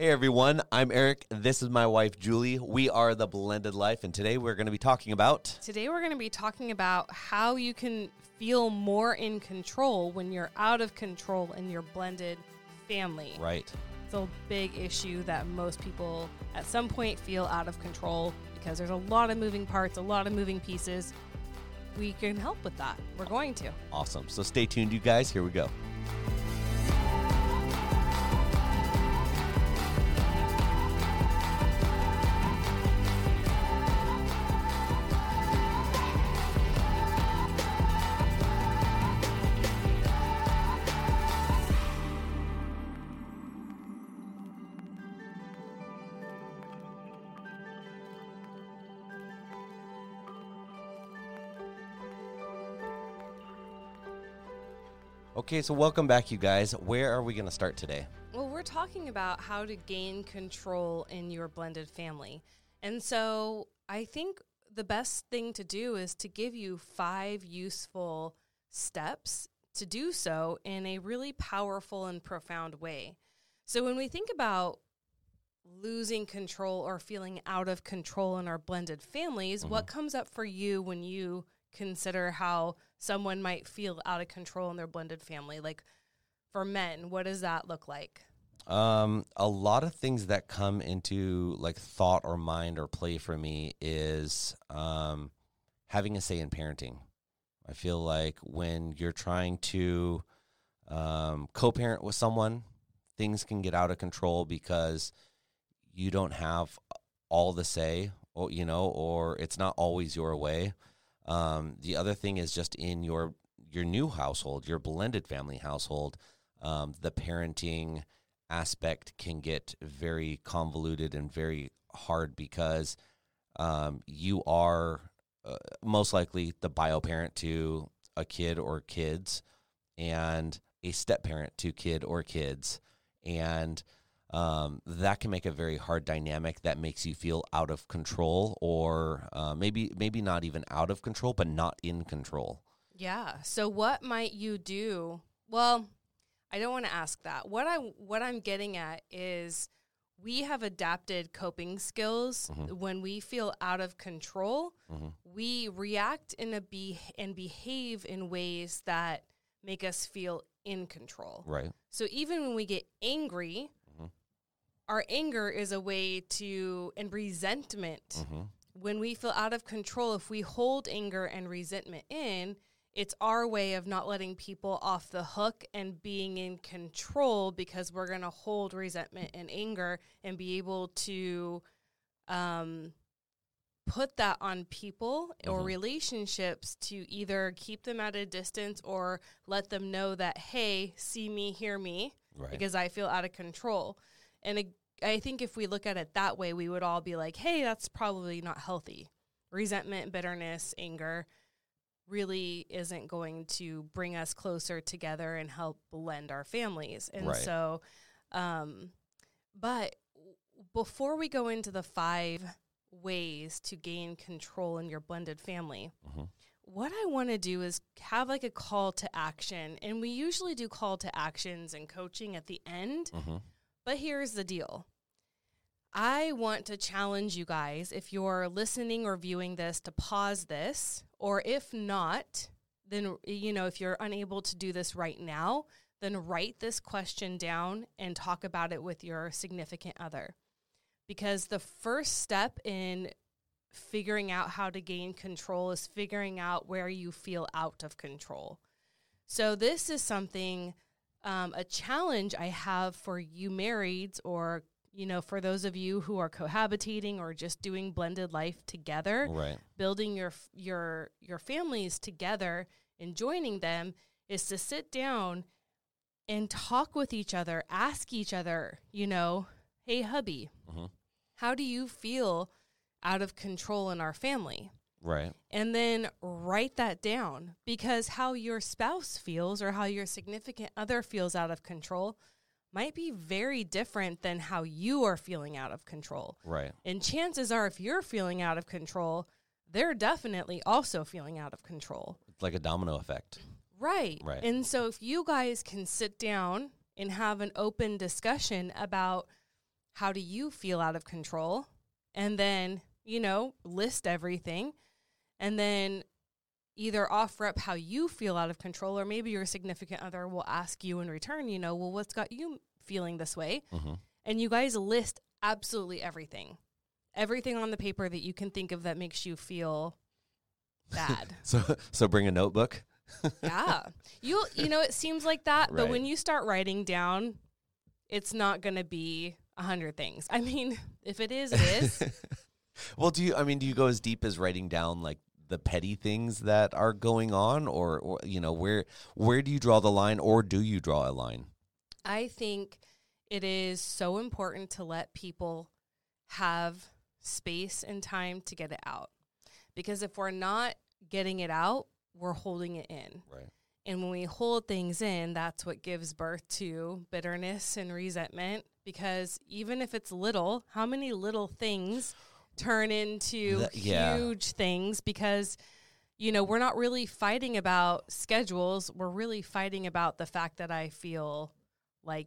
Hey everyone, I'm Eric. This is my wife Julie. We are the Blended Life, and today we're going to be talking about. Today, we're going to be talking about how you can feel more in control when you're out of control in your blended family. Right. It's a big issue that most people at some point feel out of control because there's a lot of moving parts, a lot of moving pieces. We can help with that. We're going to. Awesome. So stay tuned, you guys. Here we go. Okay, so welcome back, you guys. Where are we going to start today? Well, we're talking about how to gain control in your blended family. And so I think the best thing to do is to give you five useful steps to do so in a really powerful and profound way. So when we think about losing control or feeling out of control in our blended families, what mm-hmm. comes up for you when you consider how someone might feel out of control in their blended family? Like for men, what does that look like? Um, a lot of things that come into like thought or mind or play for me is um, having a say in parenting. I feel like when you're trying to um, co-parent with someone, things can get out of control because you don't have all the say, or you know, or it's not always your way. Um, the other thing is just in your your new household, your blended family household, um, the parenting aspect can get very convoluted and very hard because um, you are uh, most likely the bio parent to a kid or kids, and a step parent to kid or kids, and um, that can make a very hard dynamic that makes you feel out of control or uh, maybe maybe not even out of control but not in control Yeah. So what might you do? Well, I don't want to ask that. What I what I'm getting at is we have adapted coping skills when we feel out of control. We react in a be and behave in ways that make us feel in control. right So even when we get angry, our anger is a way to and resentment. When we feel out of control, if we hold anger and resentment in, it's our way of not letting people off the hook and being in control because we're going to hold resentment and anger and be able to um, put that on people or relationships to either keep them at a distance or let them know that, hey, see me, hear me, Right. because I feel out of control. And it, I think if we look at it that way, we would all be like, hey, that's probably not healthy. Resentment, bitterness, anger really isn't going to bring us closer together and help blend our families. And Right. so, um, but before we go into the five ways to gain control in your blended family, what I want to do is have like a call to action. And we usually do call to actions and coaching at the end. But here's the deal I want to challenge you guys, if you're listening or viewing this, to pause this, or if not, then, you know, if you're unable to do this right now, then write this question down and talk about it with your significant other. Because the first step in figuring out how to gain control is figuring out where you feel out of control. So, this is something, um, a challenge I have for you marrieds or you know, for those of you who are cohabitating or just doing blended life together, Right. building your your your families together and joining them is to sit down and talk with each other, ask each other, you know, hey hubby, Mhm. how do you feel out of control in our family? Right. And then write that down because how your spouse feels or how your significant other feels out of control might be very different than how you are feeling out of control. Right. And chances are, if you're feeling out of control, they're definitely also feeling out of control. It's like a domino effect. Right. Right. And so, if you guys can sit down and have an open discussion about how do you feel out of control, and then, you know, list everything, and then either offer up how you feel out of control, or maybe your significant other will ask you in return, you know, well, what's got you feeling this way? hmm and you guys list absolutely everything everything on the paper that you can think of that makes you feel bad So so bring a notebook. yeah you you know it seems like that but when you start writing down it's not going to be a hundred things i mean if it is it is well, do you? I mean, do you go as deep as writing down like the petty things that are going on, or, or you know, where where do you draw the line, or do you draw a line? i think it is so important to let people have space and time to get it out because if we're not getting it out we're holding it in Right. And when we hold things in, that's what gives birth to bitterness and resentment. Because even if it's little, how many little things turn into That- yeah. huge things? Because, you know, we're not really fighting about schedules. We're really fighting about the fact that I feel like,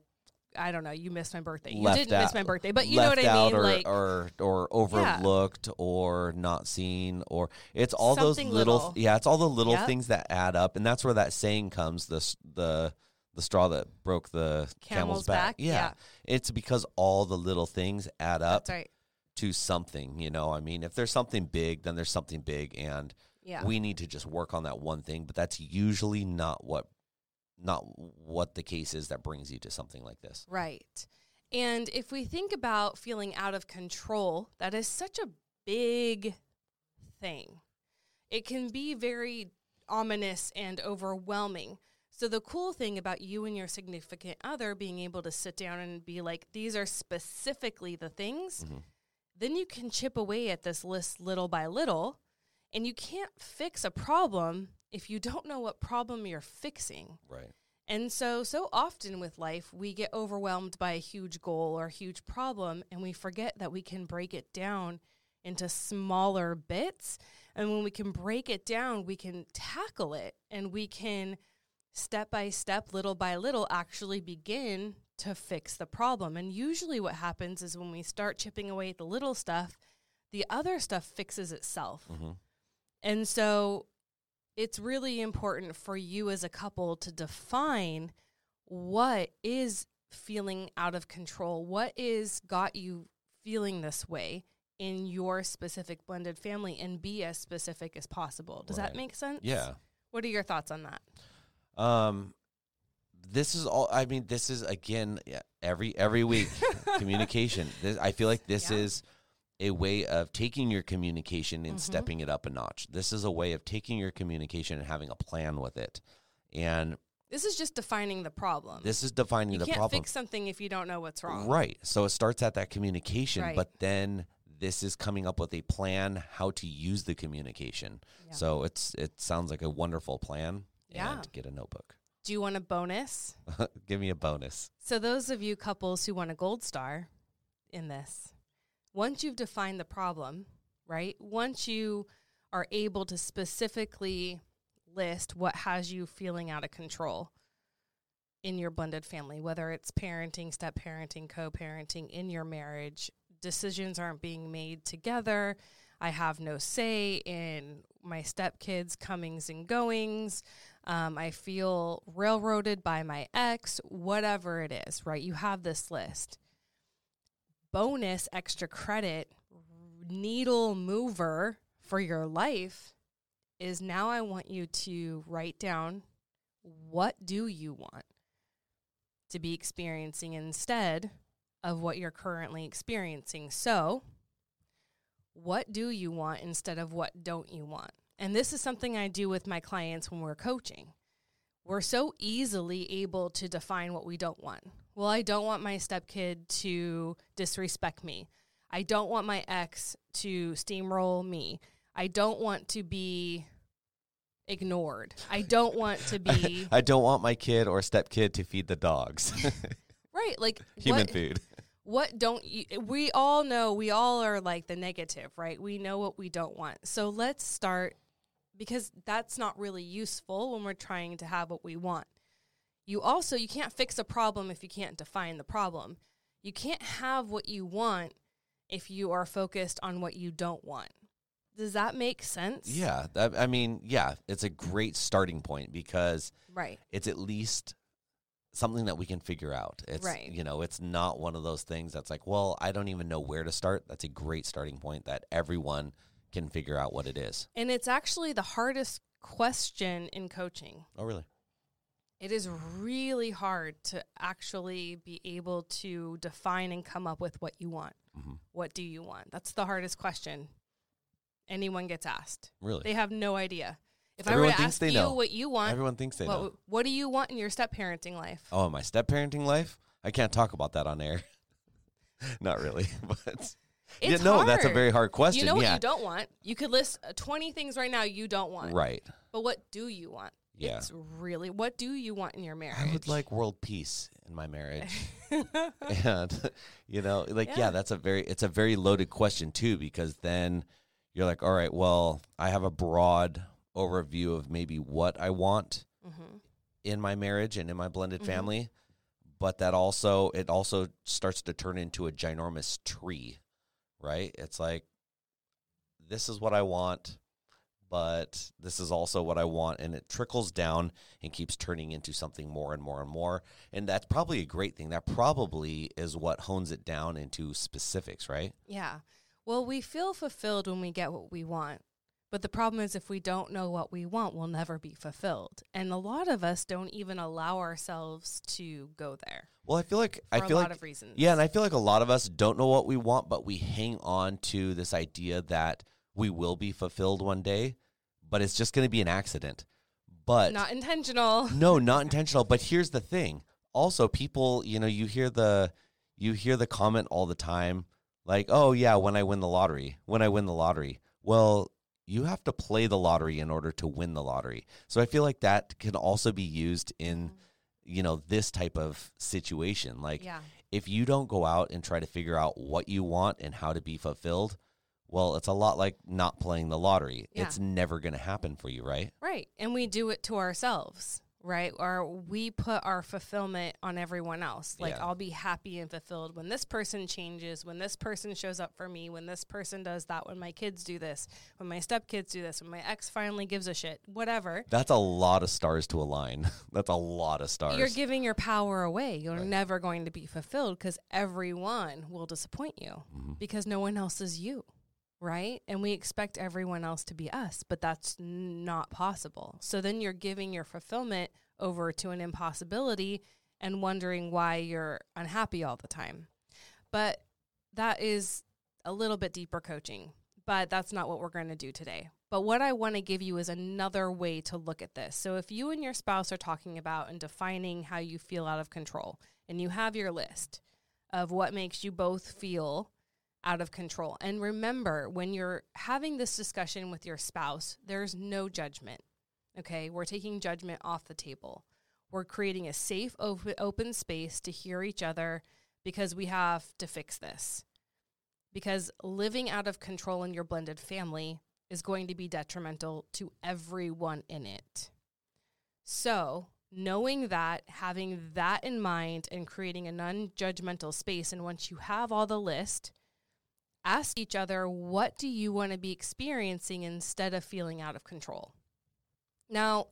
I don't know, you missed my birthday. You Left didn't miss my birthday, but you know what I out mean? or, like, or or overlooked or not seen or it's all Something those little, little. yeah it's all the little Yep. things that add up and that's where that saying comes the the the straw that broke the camel's, Camel's back, yeah. yeah. it's because all the little things add up that's right. To something you know i mean if there's something big then there's something big and Yeah. we need to just work on that one thing but that's usually not what not what the case is that brings you to something like this Right. And if we think about feeling out of control, that is such a big thing. It can be very ominous and overwhelming. So, the cool thing about you and your significant other being able to sit down and be like, these are specifically the things, Mhm. Then you can chip away at this list little by little. And you can't fix a problem if you don't know what problem you're fixing. right And so, so often with life, we get overwhelmed by a huge goal or a huge problem, and we forget that we can break it down into smaller bits. And when we can break it down, we can tackle it and we can step by step, little by little, actually begin to fix the problem. And usually, what happens is when we start chipping away at the little stuff, the other stuff fixes itself. hmm And so it's really important for you as a couple to define what is feeling out of control, what is got you feeling this way in your specific blended family and be as specific as possible. Does that make sense? yeah What are your thoughts on that? Um, this is all. I mean, this is again every every week communication. This, I feel like this Yeah. is a way of taking your communication and Mhm. stepping it up a notch. This is a way of taking your communication and having a plan with it. And This is just defining the problem. this is defining you the can't problem. fix something if you don't know what's wrong. Right. So it starts at that communication, Right. but then this is coming up with a plan how to use the communication. Yeah. So it's it sounds like a wonderful plan. Yeah. And get a notebook. Do you want a bonus? Give me a bonus. So, those of you couples who want a gold star in this, once you've defined the problem, right? Once you are able to specifically list what has you feeling out of control in your blended family, whether it's parenting, step parenting, co parenting, in your marriage, decisions aren't being made together. I have no say in my stepkids' comings and goings. Um, I feel railroaded by my ex, whatever it is, right? You have this list. Bonus extra credit, needle mover for your life is now I want you to write down what do you want to be experiencing instead of what you're currently experiencing. So, what do you want instead of what don't you want? And this is something I do with my clients when we're coaching. We're so easily able to define what we don't want. Well, I don't want my stepkid to disrespect me. I don't want my ex to steamroll me. I don't want to be ignored. I don't want to be I don't want my kid or stepkid to feed the dogs right. Like human what, food. what don't you we all know we all are like the negative right we know what we don't want so let's start because that's not really useful when we're trying to have what we want you also you can't fix a problem if you can't define the problem you can't have what you want if you are focused on what you don't want does that make sense Yeah, that, I mean, yeah, it's a great starting point because right it's at least something that we can figure out. It's Right. you know, it's not one of those things that's like, well, I don't even know where to start. That's a great starting point that everyone can figure out what it is. and it's actually the hardest question in coaching Oh, really? it is really hard to actually be able to define and come up with what you want. Mhm. What do you want? That's the hardest question anyone gets asked. Really? They have no idea. If I were to ask you know. what you want, Everyone thinks they know. what, what do you want in your step parenting life? Oh, my step parenting life? I can't talk about that on air. not really, but yeah, It's no, that's a very hard question. You know what yeah, you don't want? You could list uh, 20 things right now you don't want. right. But what do you want? Yeah. It's really, what do you want in your marriage? I would like world peace in my marriage. and you know, like yeah. Yeah. that's a very it's a very loaded question too because then you're like, all right, well, I have a broad overview of maybe what I want hmm in my marriage and in my blended Mhm. family, but that also it also starts to turn into a ginormous tree, right? It's like this is what I want, but this is also what I want and it trickles down and keeps turning into something more and more and more. And that's probably a great thing. That probably is what hones it down into specifics, right? Yeah. Well, we feel fulfilled when we get what we want. But the problem is, if we don't know what we want, we'll never be fulfilled. And a lot of us don't even allow ourselves to go there Well, I feel like I a feel lot like of reasons. Yeah, and I feel like a lot of us don't know what we want, but we hang on to this idea that we will be fulfilled one day, but it's just going to be an accident. But Not intentional. no, not intentional. But here's the thing. Also, people, you know, you hear the you hear the comment all the time like, "Oh yeah, when I win the lottery, when I win the lottery." Well, you have to play the lottery in order to win the lottery. So I feel like that can also be used in mm-hmm. you know, this type of situation. Like Yeah. if you don't go out and try to figure out what you want and how to be fulfilled, well, it's a lot like not playing the lottery. Yeah. It's never going to happen for you, right? Right. And we do it to ourselves, right? Or we put our fulfillment on everyone else. Like, Yeah. I'll be happy and fulfilled when this person changes, when this person shows up for me, when this person does that, when my kids do this, when my stepkids do this, when my ex finally gives a shit, whatever. That's a lot of stars to align. That's a lot of stars. You're giving your power away. You're never going to be fulfilled because everyone will disappoint you Mm-hmm. because no one else is you, right? And we expect everyone else to be us, but that's not possible. So then you're giving your fulfillment over to an impossibility and wondering why you're unhappy all the time. But that is a little bit deeper coaching, but that's not what we're going to do today. But what I want to give you is another way to look at this. So if you and your spouse are talking about and defining how you feel out of control, and you have your list of what makes you both feel out of control. And remember, when you're having this discussion with your spouse, there's no judgment. Okay, we're taking judgment off the table. We're creating a safe, op- open space to hear each other because we have to fix this. Because living out of control in your blended family is going to be detrimental to everyone in it. So, knowing that, having that in mind, and creating a non judgmental space, and once you have all the list, ask each other, what do you want to be experiencing instead of feeling out of control? Now,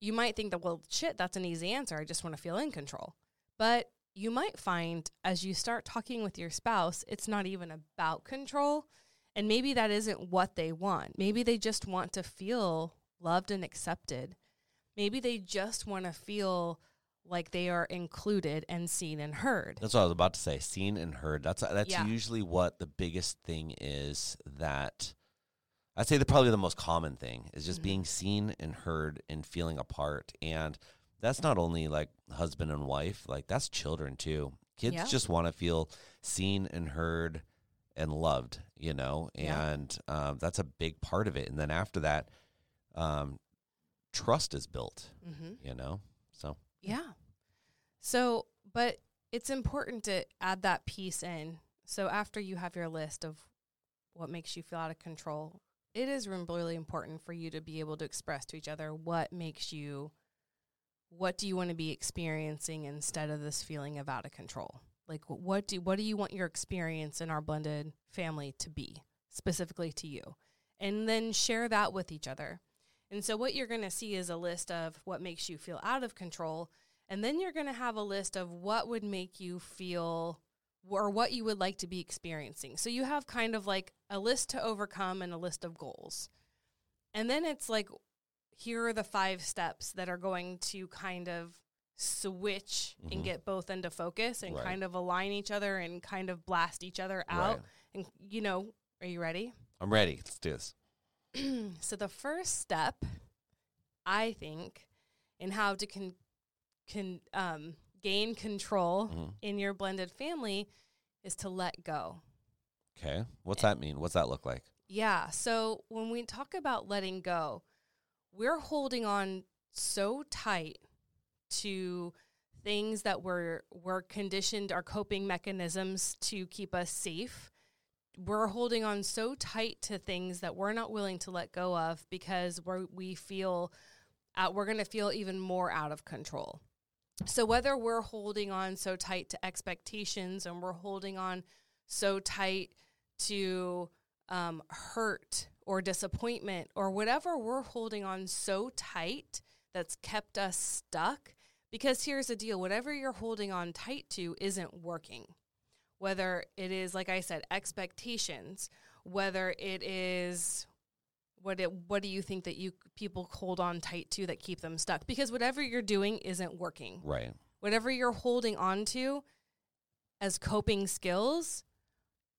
you might think that, well, shit, that's an easy answer. I just want to feel in control. But you might find as you start talking with your spouse, it's not even about control. And maybe that isn't what they want. Maybe they just want to feel loved and accepted. Maybe they just want to feel like they are included and seen and heard. That's what I was about to say. Seen and heard. That's that's Yeah. usually what the biggest thing is. That I'd say the probably the most common thing is just Mhm. being seen and heard and feeling a part. And that's not only like husband and wife. Like that's children too. Kids Yeah. just want to feel seen and heard and loved. You know, Yeah. and um, that's a big part of it. And then after that, um, trust is built. Mm-hmm. You know, so Yeah. So, but it's important to add that piece in. So, after you have your list of what makes you feel out of control, it is really important for you to be able to express to each other what makes you, what do you want to be experiencing instead of this feeling of out of control? Like, what do what do you want your experience in our blended family to be specifically to you, and then share that with each other. And so, what you're going to see is a list of what makes you feel out of control. And then you're going to have a list of what would make you feel or what you would like to be experiencing. So, you have kind of like a list to overcome and a list of goals. And then it's like, here are the five steps that are going to kind of switch Mhm. and get both into focus and Right. kind of align each other and kind of blast each other out. Right. And, you know, are you ready? I'm ready. Let's do this. so the first step, I think, in how to con, can um, gain control Mhm. in your blended family is to let go. Okay. What's that mean? What's that look like? Yeah. So when we talk about letting go, we're holding on so tight to things that were were conditioned our coping mechanisms to keep us safe. We're holding on so tight to things that we're not willing to let go of because we're, we feel uh, we're going to feel even more out of control. So whether we're holding on so tight to expectations and we're holding on so tight to um, hurt or disappointment or whatever we're holding on so tight that's kept us stuck. Because here's the deal whatever you're holding on tight to isn't working. Whether it is, like I said, expectations, whether it is what it what do you think that you people hold on tight to that keep them stuck because whatever you're doing isn't working Right. whatever you're holding on to as coping skills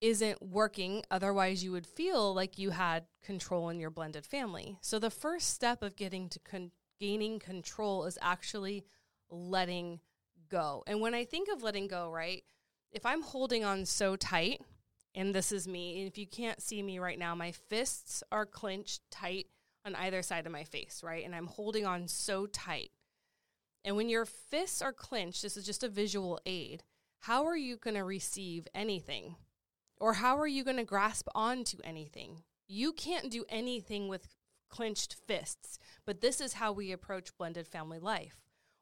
isn't working. Otherwise, you would feel like you had control in your blended family. So, the first step of getting to con- gaining control is actually letting go. And when I think of letting go, right, if I'm holding on so tight, and this is me, and if you can't see me right now, my fists are clenched tight on either side of my face, right? And I'm holding on so tight. And when your fists are clenched, this is just a visual aid. How are you going to receive anything? Or how are you going to grasp onto anything? You can't do anything with clenched fists, but this is how we approach blended family life.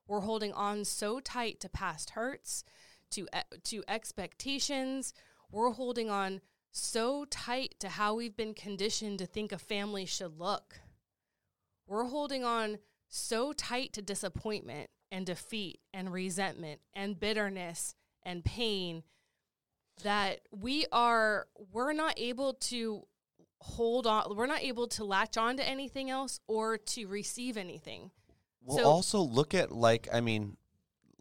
We're holding on so tight to past hurts, to to expectations. We're holding on so tight to how we've been conditioned to think a family should look. We're holding on so tight to disappointment and defeat and resentment and bitterness and pain that we are we're not able to hold on we're not able to latch on to anything else or to receive anything Well, So- also look at like I mean,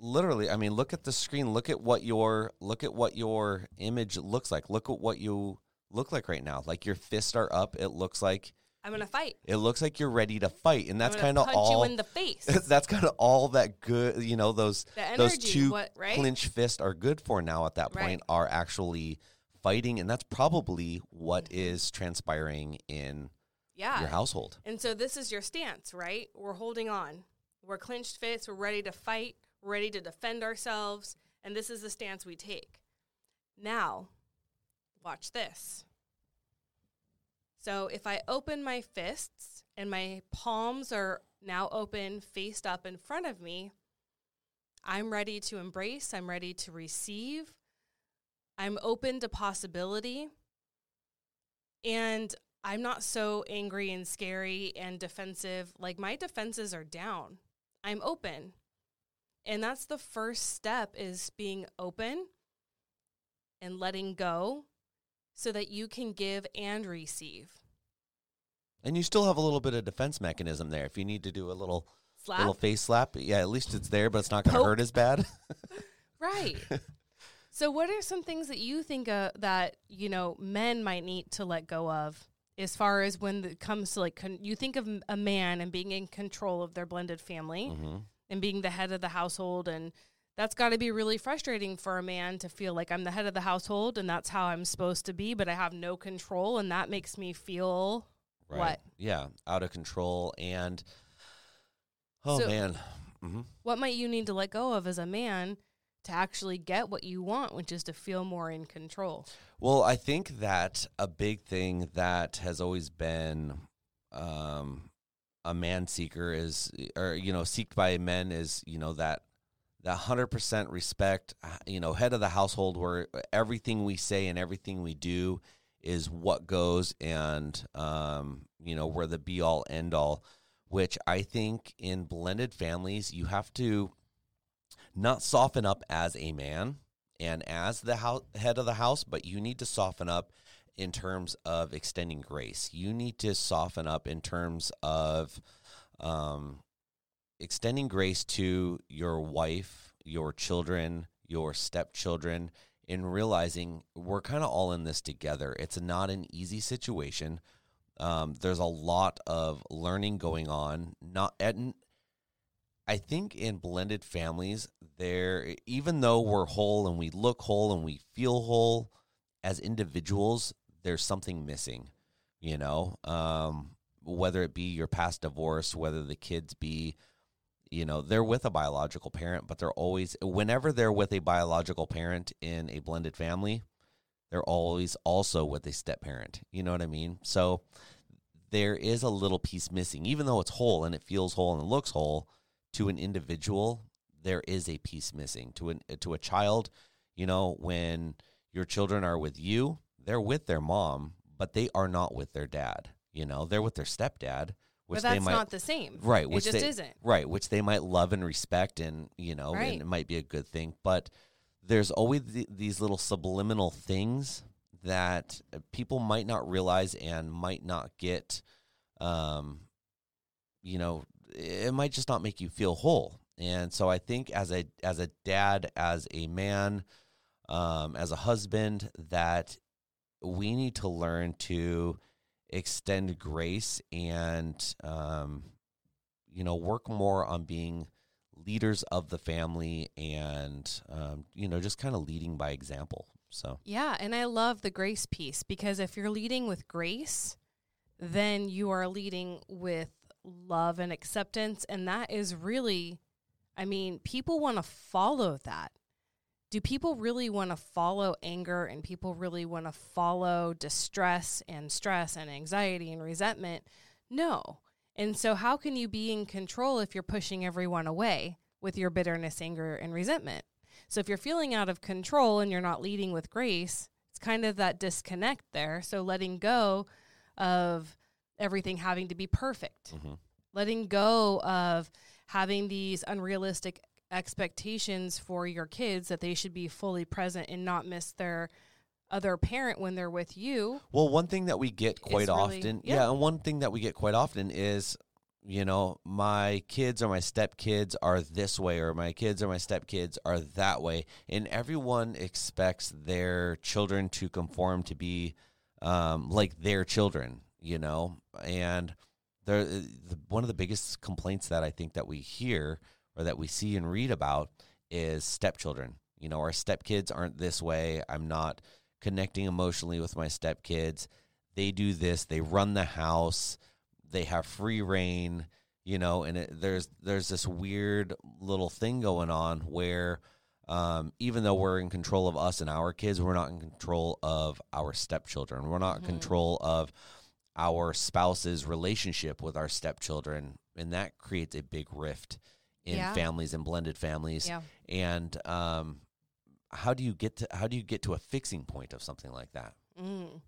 literally. I mean, look at the screen. Look at what your look at what your image looks like. Look at what you look like right now. Like your fists are up. It looks like i'm gonna fight it looks like you're ready to fight, and that's kind of all. you in the face that's kind of all that good. You know those the those two what right clinch fists are good for now. At that Right. point, are actually fighting, and that's probably what mm-hmm. is transpiring in yeah your household. And so this is your stance, right? We're holding on. We're clenched fists. We're ready to fight, ready to defend ourselves. And this is the stance we take. Now, watch this. So if I open my fists and my palms are now open, faced up in front of me, I'm ready to embrace, I'm ready to receive, I'm open to possibility. And I'm not so angry and scary and defensive. Like my defenses are down. I'm open. And that's the first step is being open and letting go so that you can give and receive. And you still have a little bit of defense mechanism there. If you need to do a little Slap. little face slap, yeah, at least it's there, but it's not going to hurt as bad. Right. so, what are some things that you think uh, that you know men might need to let go of, as far as when it comes to like con- you think of a man and being in control of their blended family hmm and being the head of the household, and that's got to be really frustrating for a man to feel like I'm the head of the household and that's how I'm supposed to be, but I have no control, and that makes me feel Right. What? Yeah, out of control and oh So- man. hmm what might you need to let go of as a man to actually get what you want, which is to feel more in control. Well, I think that a big thing that has always been um, a man seeker is, or you know, seeked by men is, you know, that that hundred percent respect, you know, head of the household, where everything we say and everything we do is what goes, and um, you know, we're the be all end all. Which I think in blended families, you have to not soften up as a man and as the house, head of the house, but you need to soften up in terms of extending grace. You need to soften up in terms of um, extending grace to your wife, your children, your stepchildren, in realizing we're kind of all in this together. It's not an easy situation. Um, there's a lot of learning going on. Not and I think in blended families, there even though we're whole and we look whole and we feel whole as individuals, there's something missing. You know, um, whether it be your past divorce, whether the kids be, you know, they're with a biological parent, but they're always whenever they're with a biological parent in a blended family, they're always also with a step parent. You know what I mean? So there is a little piece missing, even though it's whole and it feels whole and it looks whole to an individual. There is a piece missing to an to a child. You know, when your children are with you, they're with their mom, but they are not with their dad. You know, they're with their stepdad, which but that's they might not the same. right, It which just they, isn't. right, which they might love and respect, and you know, Right. and it might be a good thing. But there's always th- these little subliminal things that people might not realize and might not get. Um, you know, it might just not make you feel whole. And so I think as a as a dad, as a man, um, as a husband, that we need to learn to extend grace and um, you know work more on being leaders of the family and um, you know just kind of leading by example. So Yeah, and I love the grace piece because if you're leading with grace, then you are leading with love and acceptance. And that is really, I mean, people want to follow that. Do people really want to follow anger and people really want to follow distress and stress and anxiety and resentment? No. And so, how can you be in control if you're pushing everyone away with your bitterness, anger, and resentment? So if you're feeling out of control and you're not leading with grace, it's kind of that disconnect there. So letting go of everything having to be perfect, mhm. letting go of having these unrealistic expectations for your kids that they should be fully present and not miss their other parent when they're with you. Well, one thing that we get quite It's really- often, yeah. yeah. and one thing that we get quite often is, you know, my kids or my stepkids are this way, or my kids or my stepkids are that way, and everyone expects their children to conform to be um, like their children, you know, and there, the, one of the biggest complaints that I think that we hear or that we see and read about is stepchildren. You know, our stepkids aren't this way. I'm not connecting emotionally with my stepkids. They do this. They run the house. They have free reign. You know, and it, there's there's this weird little thing going on where um, even though we're in control of us and our kids, we're not in control of our stepchildren. We're not in Mhm. control of our spouse's relationship with our stepchildren, and that creates a big rift in Yeah. families and blended families. Yeah. And um, how do you get to how do you get to a fixing point of something like that? Mm.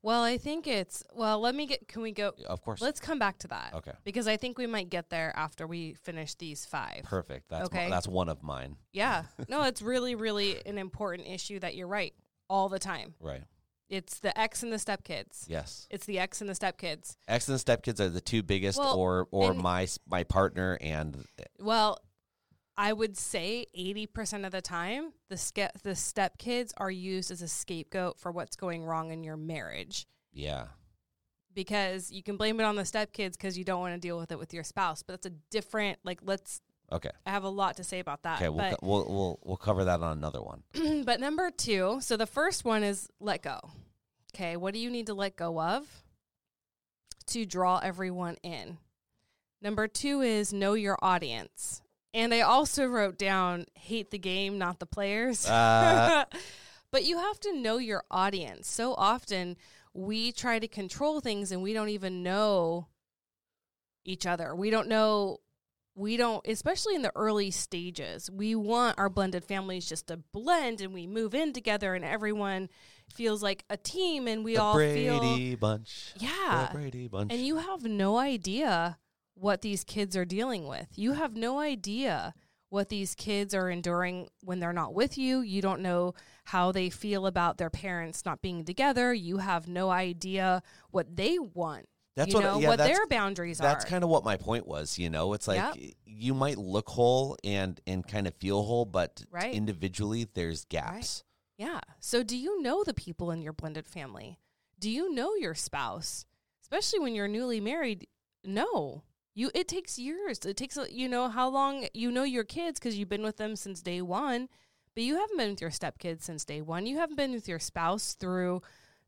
Well, I think it's well. Let me get. Can we go? Of course. Let's come back to that. Okay. Because I think we might get there after we finish these five. Perfect. That's Okay. that's one of mine. Yeah. No, it's really, really an important issue that you're right all the time. Right. It's the ex and the stepkids. Yes. It's the ex and the stepkids. Ex and the stepkids are the two biggest, Well, or or my my partner and Well, I would say 80% of the time, the ske- the stepkids are used as a scapegoat for what's going wrong in your marriage yeah. because you can blame it on the stepkids because you don't want to deal with it with your spouse. But that's a different, like, let's, Okay. I have a lot to say about that. Okay. We'll, but, co- we'll we'll we'll cover that on another one. but number two, so the first one is let go. Okay. What do you need to let go of to draw everyone in? Number two is know your audience. And I also wrote down hate the game, not the players. Uh, but you have to know your audience. So often we try to control things and we don't even know each other. We don't know we don't especially in the early stages. We want our blended families just to blend and we move in together and everyone feels like a team and we the all feel Brady Bunch. yeah. The Brady Bunch. And you have no idea what these kids are dealing with. You have no idea what these kids are enduring when they're not with you. You don't know how they feel about their parents not being together. You have no idea what they want. That's you what. know yeah, what their boundaries That's are. That's kind of what my point was. You know, it's like Yep. you might look whole and and kind of feel whole, but Right. individually there's gaps. yeah. So do you know the people in your blended family? Do you know your spouse? Especially when you're newly married? No. You it takes years. It takes you know how long you know your kids cuz you've been with them since day 1, but you haven't been with your stepkids since day 1. You haven't been with your spouse through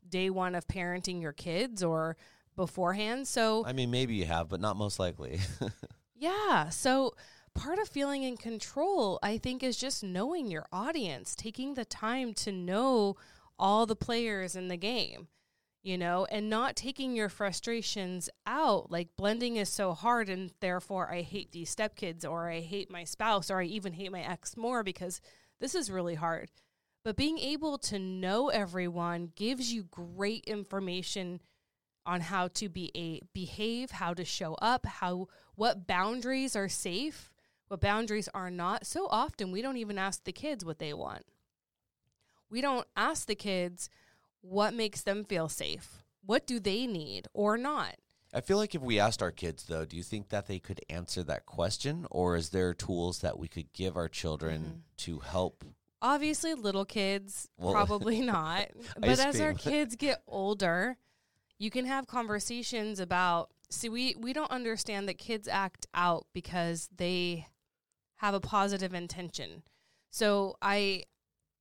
day 1 of parenting your kids or beforehand. So I mean, maybe you have, but not most likely. Yeah. So part of feeling in control, I think, is just knowing your audience, taking the time to know all the players in the game, you know, and not taking your frustrations out. Like blending is so hard, and therefore I hate these stepkids, or I hate my spouse, or I even hate my ex more because this is really hard. But being able to know everyone gives you great information on how to be a behave, how to show up, how what boundaries are safe, what boundaries are not. So often we don't even ask the kids what they want. We don't ask the kids what makes them feel safe. What do they need or not? I feel like if we asked our kids, though, do you think that they could answer that question, or is there tools that we could give our children Mm-hmm. to help? Obviously, little kids, Well, probably not. but as our kids get older, you can have conversations about. See, we, we don't understand that kids act out because they have a positive intention. So I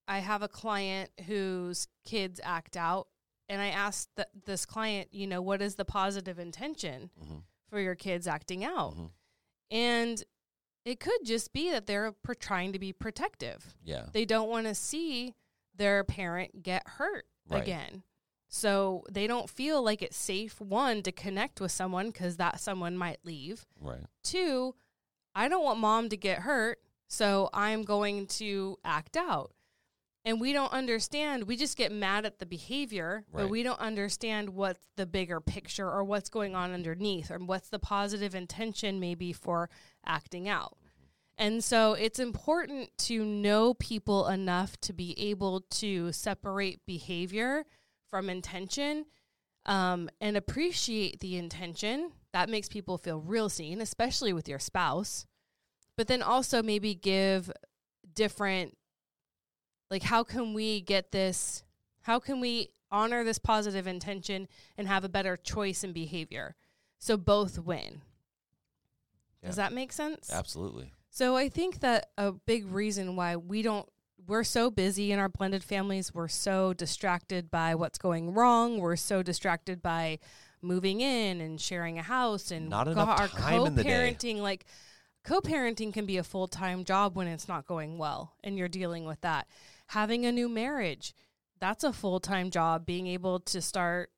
I have a client whose kids act out, and I asked th- this client, you know, what is the positive intention Mhm. for your kids acting out? Mhm. And it could just be that they're pr- trying to be protective Yeah. they don't want to see their parent get hurt Right. again. So they don't feel like it's safe, one, to connect with someone because that someone might leave. Right. Two, I don't want mom to get hurt, so I'm going to act out. And we don't understand. We just get mad at the behavior, but we don't understand what's the bigger picture or what's going on underneath or what's the positive intention maybe for acting out. Mm-hmm. And so it's important to know people enough to be able to separate behavior from intention um, and appreciate the intention. That makes people feel real seen, especially with your spouse. But then also maybe give different, like, how can we get this? How can we honor this positive intention and have a better choice in behavior? So both win. Does that make sense? Absolutely. So I think that a big reason why we don't we're so busy in our blended families, we're so distracted by what's going wrong, we're so distracted by moving in and sharing a house and Not enough our time in the day. co-parenting like co-parenting can be a full-time job when it's not going well and you're dealing with that. Having a new marriage, that's a full-time job being able to start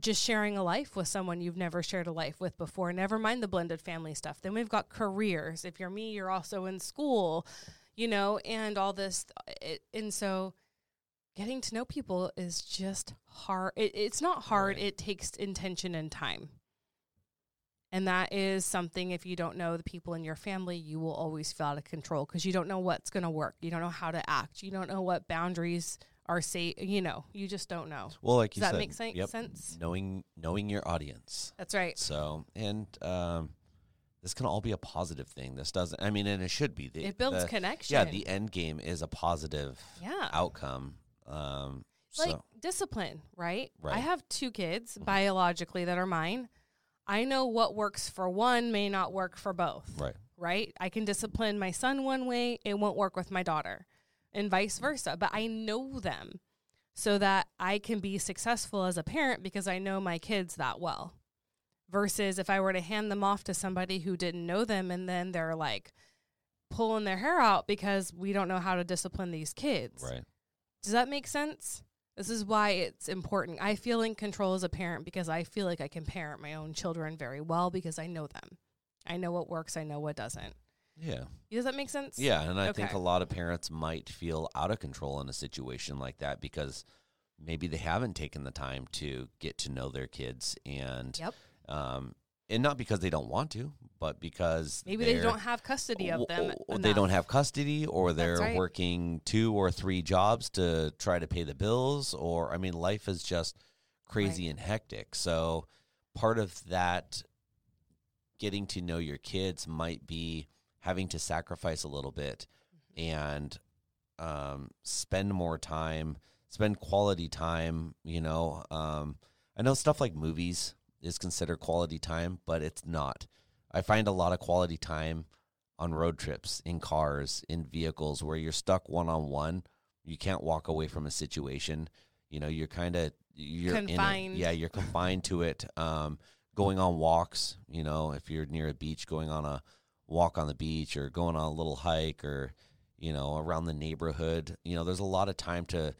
just sharing a life with someone you've never shared a life with before. Never mind the blended family stuff. Then we've got careers. If you're me, you're also in school, you know, and all this. It, and so getting to know people is just hard. It, it's not hard, Right. it takes intention and time. And that is something, if you don't know the people in your family, you will always feel out of control because you don't know what's going to work. You don't know how to act. You don't know what boundaries are safe. You know, you just don't know. Well, like Does you that said, make sen- yep, sense? Knowing knowing your audience. That's right. So, and um, this can all be a positive thing. This doesn't. I mean, and it should be. The, It builds the- connection. Yeah, the end game is a positive yeah. outcome. Um, like so discipline, right? I have two kids Mhm. biologically that are mine. I know what works for one may not work for both. right, right? I can discipline my son one way, it won't work with my daughter, and vice versa. But I know them so that I can be successful as a parent because I know my kids that well. Versus if I were to hand them off to somebody who didn't know them and then they're like pulling their hair out because we don't know how to discipline these kids. right. Does that make sense? This is why it's important. I feel in control as a parent because I feel like I can parent my own children very well because I know them. I know what works, I know what doesn't. Yeah, Does that make sense? yeah, and I think a lot of parents might feel out of control in a situation like that because maybe they haven't taken the time to get to know their kids and Yep. Um, and not because they don't want to, but because Maybe they don't have custody of them. w- they don't have custody or they're right. working two or three jobs to try to pay the bills or i mean life is just crazy and hectic so part of that getting to know your kids might be having to sacrifice a little bit Mm-hmm. and um, spend more time spend quality time you know um, i know stuff like movies is considered quality time but it's not. I find a lot of quality time on road trips in cars in vehicles where you're stuck one on one you can't walk away from a situation. You know you're kind of you're in Confined. yeah you're confined to it. Um, going on walks you know if you're near a beach going on a walk on the beach or going on a little hike or you know around the neighborhood you know there's a lot of time to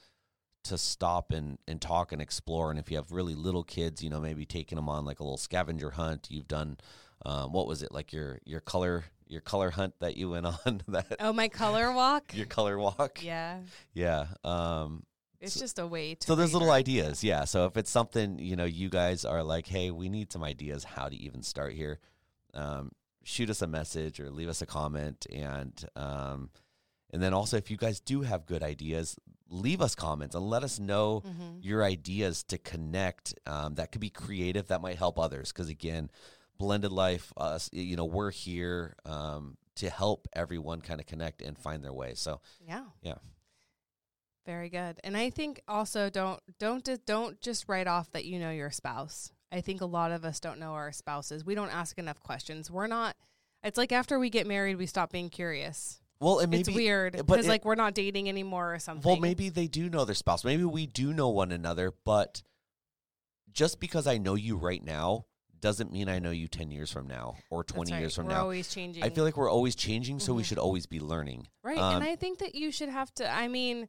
to stop and and talk and explore and if you have really little kids you know maybe taking them on like a little scavenger hunt you've done um, what was it like your your color your color hunt that you went on that Oh, my color walk? your color walk yeah. yeah um It's So- just a way to. so there's little ideas yeah so if it's something you know you guys are like hey we need some ideas how to even start here um shoot us a message or leave us a comment and um and then also if you guys do have good ideas leave us comments and let us know Mhm. your ideas to connect um, that could be creative that might help others because again blended life us you know we're here um, to help everyone kind of connect and find their way so Yeah. Yeah. Very good. And I think also don't don't don't just write off that you know your spouse. I think a lot of us don't know our spouses. We don't ask enough questions. We're not it's like after we get married we stop being curious. Well maybe it's weird because it- like we're not dating anymore or something. well maybe they do know their spouse maybe we do know one another but just because i know you right now doesn't mean i know you 10 years from now or That's 20 right. years from we're now always changing. i feel like we're always changing so we Mhm. should always be learning Right. Um, and I think that you should have to, I mean,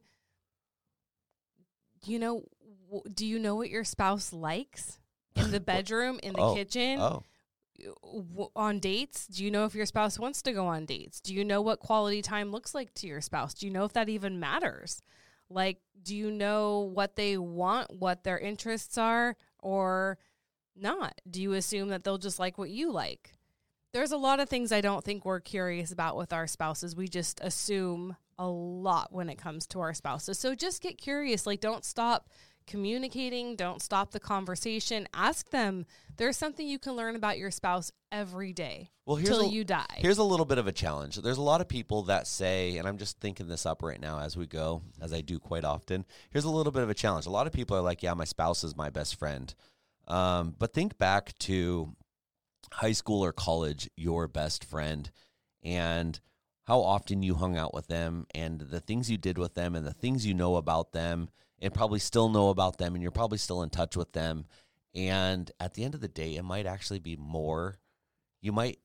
you know, w- do you know what your spouse likes in the bedroom, in the Oh, kitchen, oh on dates? Do you know if your spouse wants to go on dates? Do you know what quality time looks like to your spouse? Do you know if that even matters? Like, do you know what they want, what their interests are, or not? Do you assume that they'll just like what you like? There's a lot of things I don't think we're curious about with our spouses. We just assume a lot when it comes to our spouses. So just get curious. Like, don't stop communicating, don't stop the conversation. Ask them. There's something you can learn about your spouse every day well till a, you die. Here's a little bit of a challenge. There's a lot of people that say, and I'm just thinking this up right now as we go, as I do quite often. Here's a little bit of a challenge. A lot of people are like, yeah, my spouse is my best friend. Um, but think back to high school or college, your best friend, and how often you hung out with them, and the things you did with them, and the things you know about them, and probably still know about them, and you're probably still in touch with them. And at the end of the day, it might actually be more. You might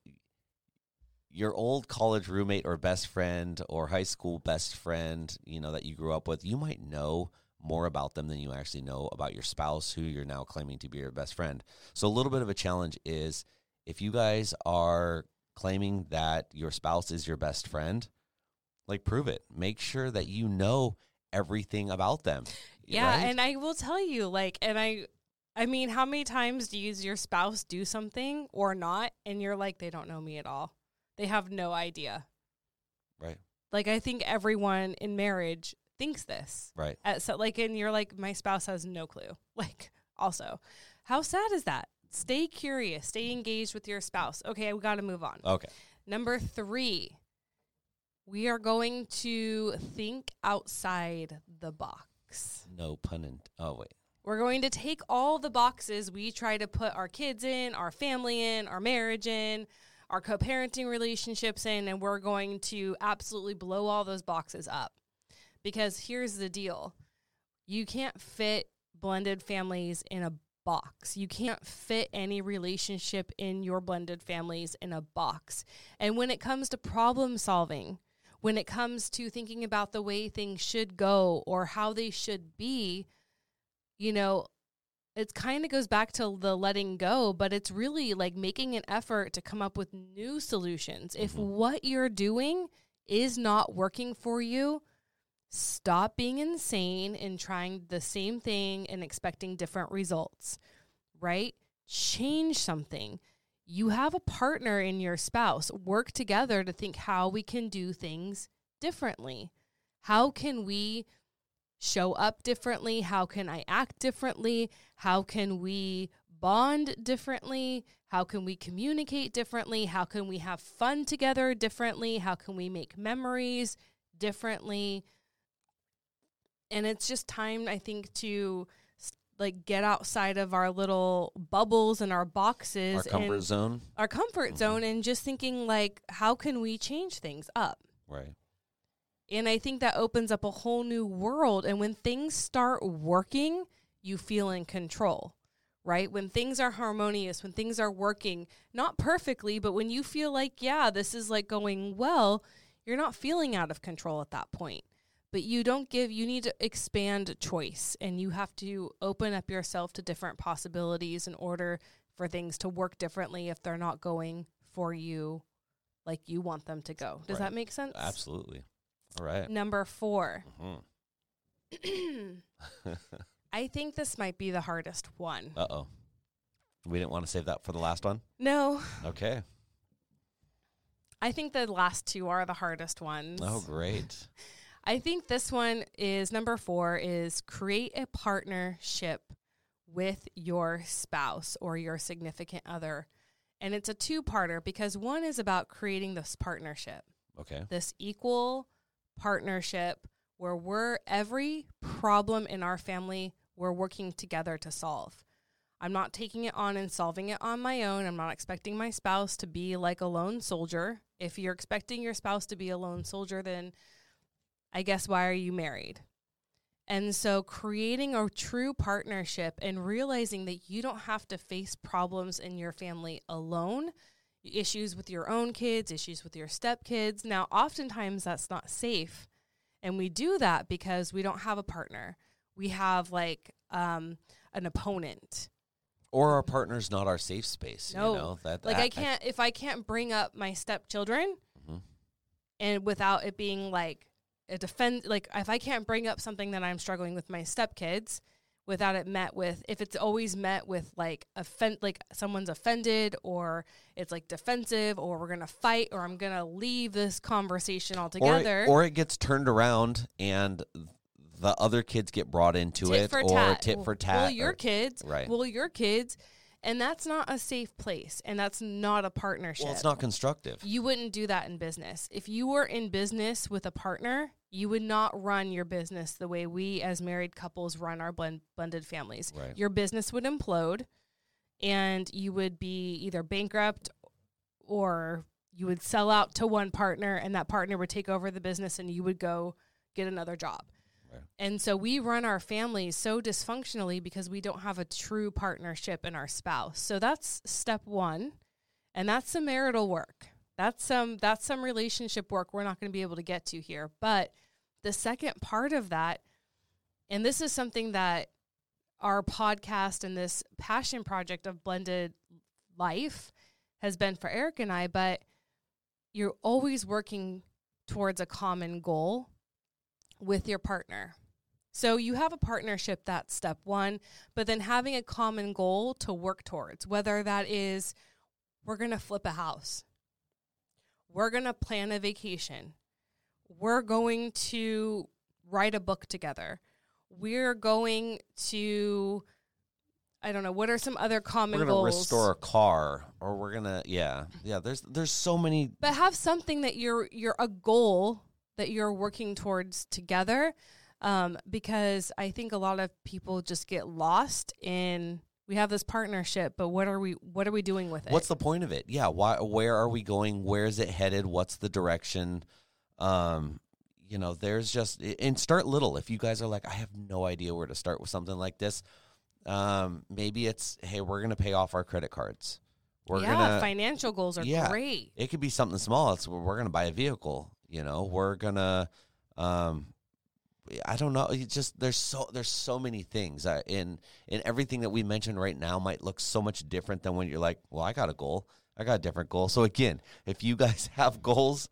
your old college roommate or best friend or high school best friend, you know, that you grew up with, you might know more about them than you actually know about your spouse who you're now claiming to be your best friend. So a little bit of a challenge is if you guys are claiming that your spouse is your best friend, like prove it. Make sure that you know everything about them. Yeah, right? and I will tell you, like, and I, I mean, how many times do you use your spouse do something or not, and you're like, they don't know me at all. They have no idea. right, Like, I think everyone in marriage thinks this. right. At so, like, and you're like, my spouse has no clue. Like, also, how sad is that? Stay curious. Stay engaged with your spouse. Okay, we got to move on. Okay. Number three, we are going to think outside the box. No pun in. Oh wait. We're going to take all the boxes we try to put our kids in, our family in, our marriage in, our co parenting relationships in, and we're going to absolutely blow all those boxes up. Because here's the deal you can't fit blended families in a box. You can't fit any relationship in your blended families in a box. And when it comes to problem solving, when it comes to thinking about the way things should go or how they should be, you know, it kind of goes back to the letting go, but it's really like making an effort to come up with new solutions. If Mhm. what you're doing is not working for you, stop being insane and trying the same thing and expecting different results, right? Change something. You have a partner in your spouse. Work together to think how we can do things differently. How can we show up differently? How can I act differently? How can we bond differently? How can we communicate differently? How can we have fun together differently? How can we make memories differently? And it's just time, I think, to like get outside of our little bubbles and our boxes Our comfort zone. our comfort Mhm. zone and just thinking like how can we change things up Right. and I think that opens up a whole new world. And when things start working, you feel in control, right? When things are harmonious, when things are working, not perfectly, but when you feel like, yeah, this is like going well, you're not feeling out of control at that point. But you don't give, you need to expand choice and you have to open up yourself to different possibilities in order for things to work differently if they're not going for you like you want them to go. Does Right. that make sense? Absolutely. All right. Number four. Mhm. I think this might be the hardest one. uh oh. We didn't want to save that for the last one. No, Okay. I think the last two are the hardest ones. Oh, great. I think this one is number four is create a partnership with your spouse or your significant other. And it's a two parter because one is about creating this partnership, Okay. this equal partnership where we're every problem in our family, we're working together to solve. I'm not taking it on and solving it on my own. I'm not expecting my spouse to be like a lone soldier. If you're expecting your spouse to be a lone soldier, then I guess why are you married? And so creating a true partnership and realizing that you don't have to face problems in your family alone, issues with your own kids, issues with your stepkids. Now, oftentimes that's not safe. And we do that because we don't have a partner. We have like um, an opponent. Or our partner's not our safe space. No. You know, that, Like I can't if I can't bring up my stepchildren Mhm. and without it being like a defend like if I can't bring up something that I'm struggling with my stepkids without it met with if it's always met with like offend like someone's offended or it's like defensive or we're gonna fight or I'm gonna leave this conversation or, altogether. it, or it gets turned around and the other kids get brought into tit it or tat. tit for tat. Well, your or- kids. right. Well, your kids. And that's not a safe place. And that's not a partnership. well, it's not constructive. You wouldn't do that in business. If you were in business with a partner, you would not run your business the way we as married couples run our blend, blended families. Right. Your business would implode and you would be either bankrupt or you would sell out to one partner and that partner would take over the business and you would go get another job. And so we run our families so dysfunctionally because we don't have a true partnership in our spouse. So that's step 1. And that's some marital work. That's some that's some relationship work we're not going to be able to get to here. But the second part of that and this is something that our podcast and this passion project of blended life has been for Eric and I, but you're always working towards a common goal with your partner. So you have a partnership, that's step one, but then having a common goal to work towards, whether that is we're going to flip a house, we're going to plan a vacation, we're going to write a book together, we're going to, I don't know, what are some other common we're gonna goals? restore a car, or we're gonna yeah yeah. There's there's so many. but have something that you're you're a goal that you're working towards together um, because i think a lot of people just get lost in we have this partnership but what are we what are we doing with it What's the point of it? Yeah, why? Where are we going? Where is it headed? What's the direction? Um, you know, there's just and start little. If you guys are like, I have no idea where to start with something like this, um, maybe it's hey, we're gonna pay off our credit cards. We're yeah gonna financial goals are Yeah. great it could be something small. It's we're gonna buy a vehicle. You know, we're gonna. Um, I don't know. It's just there's so there's so many things, uh, in in everything that we mentioned right now might look so much different than when you're like, well, I got a goal. I got a different goal. So again, if you guys have goals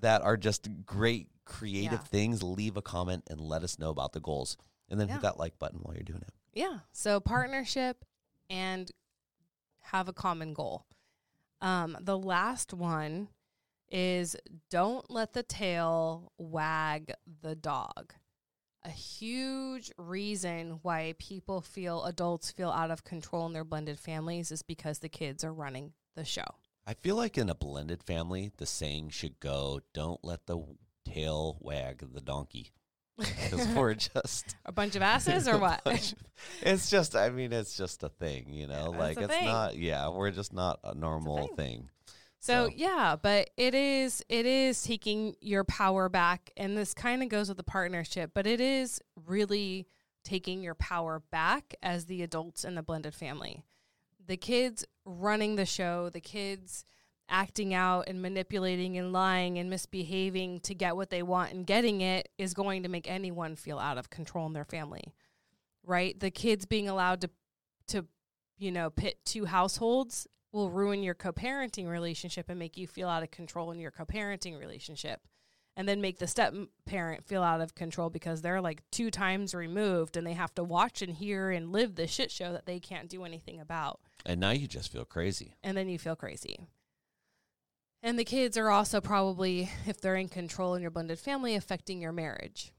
that are just great creative Yeah. things, leave a comment and let us know about the goals, and then Yeah. hit that like button while you're doing it. yeah so partnership and have a common goal um, the last one is don't let the tail wag the dog a huge reason why people feel adults feel out of control in their blended families is because the kids are running the show. I feel like in a blended family, the saying should go, "Don't let the tail wag the donkey," because we're just A bunch of asses or what? of- it's just, I mean, it's just a thing, you know. Yeah, like it's not, yeah, we're just not a normal thing. thing. So, So- yeah, but it is it is taking your power back and this kind of goes with the partnership, but it is really taking your power back as the adults in the blended family. The kids running the show, the kids acting out and manipulating and lying and misbehaving to get what they want and getting it is going to make anyone feel out of control in their family. Right? The kids being allowed to to you know, pit two households will ruin your co-parenting relationship and make you feel out of control in your co-parenting relationship and then make the step parent feel out of control because they're like two times removed and they have to watch and hear and live this shit show that they can't do anything about And now you just feel crazy. and then you feel crazy and the kids are also probably if they're in control in your blended family affecting your marriage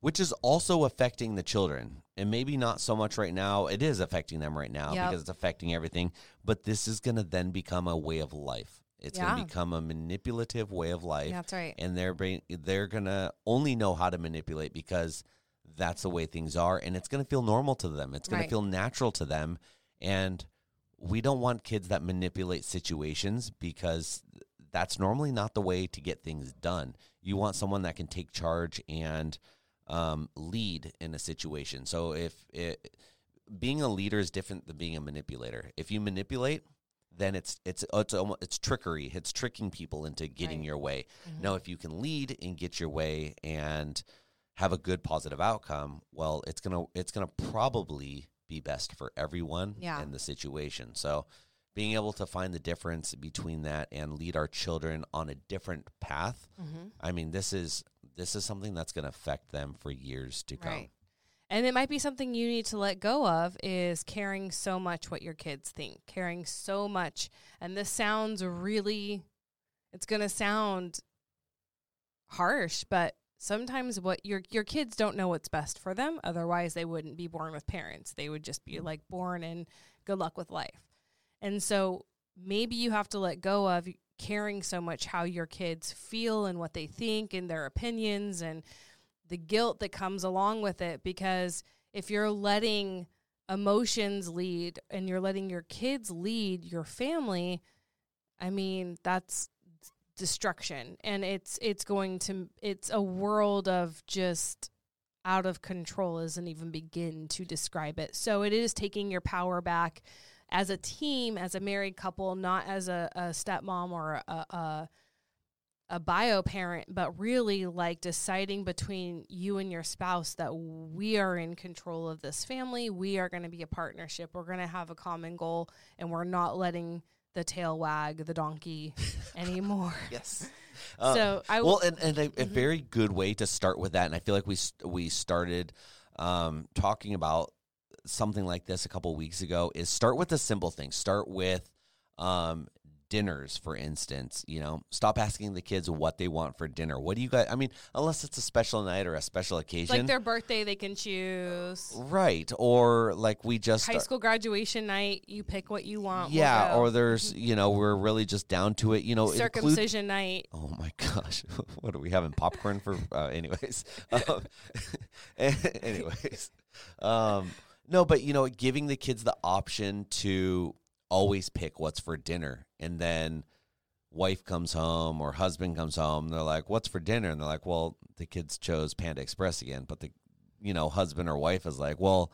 which is also affecting the children. And maybe not so much right now. It is affecting them right now Yep. because it's affecting everything. But this is going to then become a way of life. It's going to become a manipulative way of life. that's right And they're they're going to only know how to manipulate because that's the way things are. And it's going to feel normal to them. It's going Right. to feel natural to them. And we don't want kids that manipulate situations because that's normally not the way to get things done. You want someone that can take charge and um, lead in a situation. So if it, being a leader is different than being a manipulator. If you manipulate, then it's it's it's almo- it's trickery. It's tricking people into getting Right. your way. Mhm. Now, if you can lead and get your way and have a good positive outcome, well, it's gonna it's gonna probably be best for everyone Yeah. in the situation. So, being able to find the difference between that and lead our children on a different path, Mhm. I mean, this is this is something that's going to affect them for years to come. Right. And it might be something you need to let go of is caring so much what your kids think, caring so much. And this sounds really, it's going to sound harsh, but sometimes what your your kids don't know what's best for them. Otherwise, they wouldn't be born with parents. They would just be mm. like born and good luck with life. And so maybe you have to let go of caring so much how your kids feel and what they think and their opinions and the guilt that comes along with it because if you're letting emotions lead and you're letting your kids lead your family i mean that's destruction. And it's it's going to it's a world of just out of control doesn't even begin to describe it. So it is taking your power back as a team as a married couple not as a, a stepmom or a, a a bio parent, but really like deciding between you and your spouse that we are in control of this family. We are going to be a partnership. We're going to have a common goal, and we're not letting the tail wag the donkey anymore. Yes. Uh, so I well, and, and a, a Mhm. very good way to start with that, and I feel like we we started um, talking about something like this a couple weeks ago. Is start with the simple things. Start with um, dinners, for instance. You know, stop asking the kids what they want for dinner. What do you guys? I mean, unless it's a special night or a special occasion, like their birthday, they can choose. right? Or like we just High school graduation night, you pick what you want. we'll yeah, or there's you know we're really just down to it. You know, include circumcision night. Oh my gosh, what are we having popcorn for? Uh, anyways, um, anyways, um, no, but you know, giving the kids the option to always pick what's for dinner, and then wife comes home or husband comes home, they're like, "What's for dinner?" And they're like, "Well, the kids chose Panda Express again," but the you know husband or wife is like, "Well."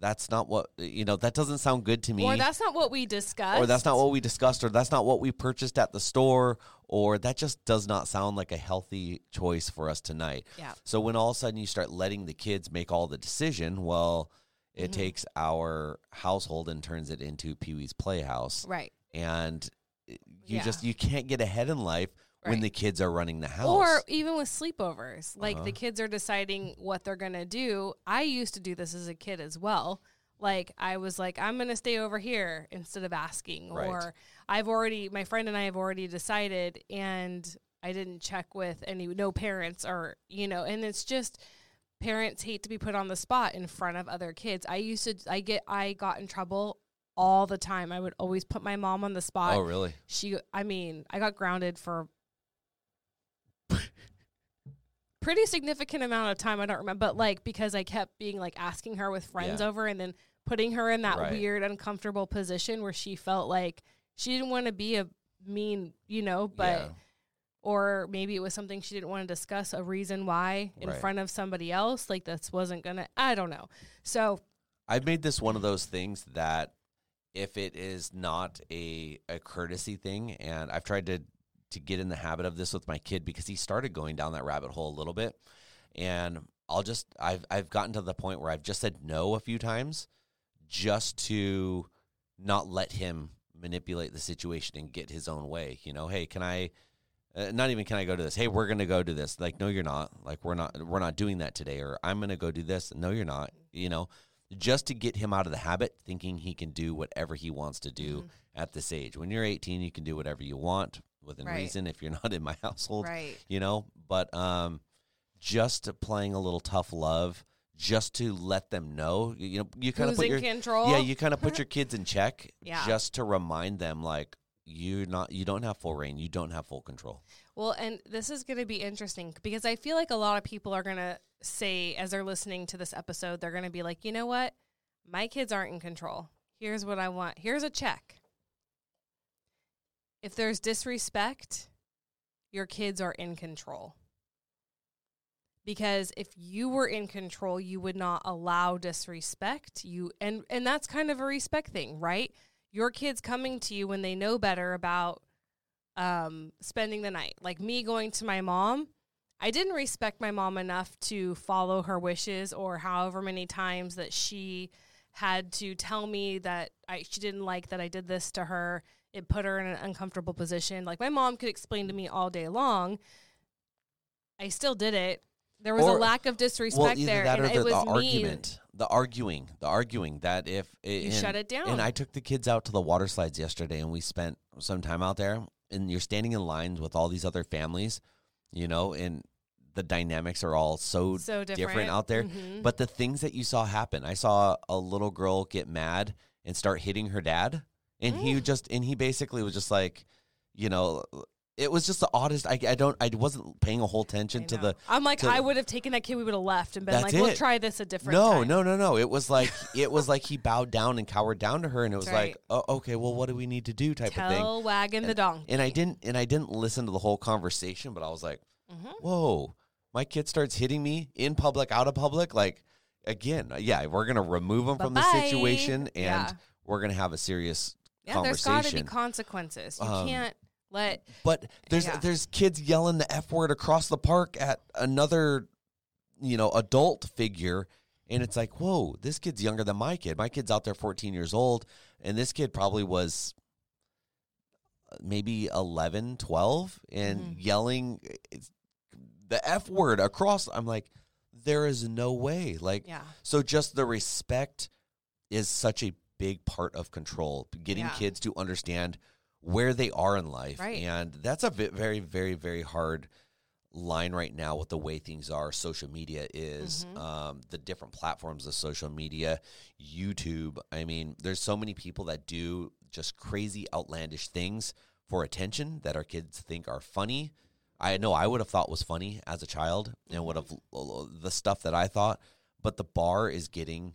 That's not what you know. That doesn't sound good to me Or that's not what we discussed. or that's not what we discussed, or that's not what we purchased at the store, or that just does not sound like a healthy choice for us tonight. Yeah. So when all of a sudden you start letting the kids make all the decision, well, it Mhm. takes our household and turns it into Pee Wee's Playhouse, Right. and you Yeah. just you can't get ahead in life when the kids are running the house. Or even with sleepovers, like Uh-huh. the kids are deciding what they're going to do. I used to do this as a kid as well. Like I was like, I'm going to stay over here instead of asking. Right. Or I've already, my friend and I have already decided, and I didn't check with any no parents or you know, and it's just parents hate to be put on the spot in front of other kids. I used to, I get, I got in trouble all the time. I would always put my mom on the spot oh, really? she i mean i got grounded for pretty significant amount of time i don't remember but like because i kept being like asking her with friends Yeah. over and then putting her in that Right. weird uncomfortable position where she felt like she didn't want to be a mean you know but Yeah. Or maybe it was something she didn't want to discuss a reason why in Right. front of somebody else like this wasn't gonna i don't know so I've made this one of those things that if it is not a, a courtesy thing, and I've tried to to get in the habit of this with my kid because he started going down that rabbit hole a little bit, and I'll just I've I've gotten to the point where I've just said no a few times, just to not let him manipulate the situation and get his own way. You know, hey, can I? Uh, not even can I go to this? Hey, we're gonna go to this. Like, no, you're not. Like, we're not. We're not doing that today. Or I'm gonna go do this. No, you're not. You know, just to get him out of the habit, thinking he can do whatever he wants to do Mhm. at this age. When you're 18, you can do whatever you want within Right. reason. If you're not in my household, right you know. But um, just playing a little tough love, just to let them know. You know, you kind of put your control yeah, you kind of put your kids in check, Yeah. just to remind them like you not you don't have full reign, you don't have full control. Well, and this is going to be interesting because I feel like a lot of people are going to say, as they're listening to this episode, they're going to be like, you know what? My kids aren't in control. Here's what I want. Here's a check. If there's disrespect, your kids are in control. Because if you were in control, you would not allow disrespect. You and and that's kind of a respect thing, right? Your kids coming to you when they know better about um, spending the night. Like me going to my mom, I didn't respect my mom enough to follow her wishes or however many times that she had to tell me that I she didn't like that I did this to her. It put her in an uncomfortable position. Like my mom could explain to me all day long. I still did it. There was Or- a lack of disrespect well, either there, that and the, it was the me. argument, the arguing, the arguing that if You and, shut it down. And I took the kids out to the water slides yesterday, and we spent some time out there. And you're standing in lines with all these other families, you know, and the dynamics are all so, so different, out there. Mhm. But the things that you saw happen, I saw a little girl get mad and start hitting her dad, and he Mm. just and he basically was just like, you know, it was just the oddest. I, I don't I wasn't paying a whole attention to the I'm like, to- I would have taken that kid. We would have left and been like, we'll try this a different no, time. no, no, no. It was like it was like he bowed down and cowered down to her, and it was That's like, oh, okay, well, what do we need to do? Type of thing. Tell wagon the donkey. And I didn't, and I didn't listen to the whole conversation, but I was like, Mhm. whoa, my kid starts hitting me in public, out of public, like. Again, yeah, we're gonna remove him from the situation, and Yeah. we're gonna have a serious Yeah, there's got to be consequences. You Um, can't let. But there's Yeah. there's kids yelling the f word across the park at another, you know, adult figure, and it's like, whoa, this kid's younger than my kid. My kid's out there 14 years old, and this kid probably was maybe 11, 12 and Mhm. yelling the F word across. I'm like, there is no way. Like, Yeah. so just the respect is such a big part of control, getting Yeah. kids to understand where they are in life. Right. And that's a ve- very, very, very hard line right now with the way things are. Social media is, Mhm. um, the different platforms of social media, YouTube. I mean, there's so many people that do just crazy, outlandish things for attention that our kids think are funny. I know I would have thought was funny as a child and would have the stuff that I thought, but the bar is getting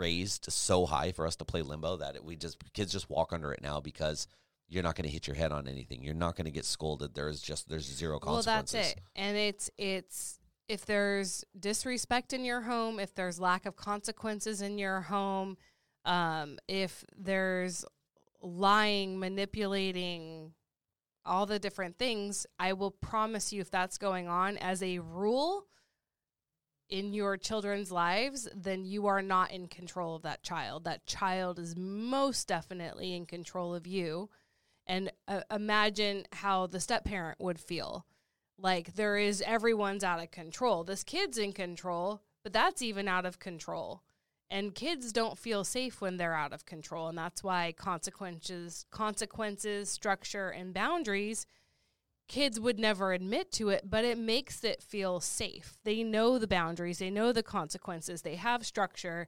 raised so high for us to play limbo that it, we just kids just walk under it now because you're not going to hit your head on anything. You're not going to get scolded. There's just there's zero consequences. Well, that's it. And it's it's if there's disrespect in your home, if there's lack of consequences in your home, um, if there's lying, manipulating, all the different things, I will promise you if that's going on as a rule in your children's lives, then you are not in control of that child. That child is most definitely in control of you. And uh, imagine how the step parent would feel. Like there is everyone's out of control. This kid's in control, but that's even out of control. And kids don't feel safe when they're out of control, and that's why consequences, consequences, structure, and boundaries kids would never admit to it, but it makes it feel safe. They know the boundaries, they know the consequences, they have structure,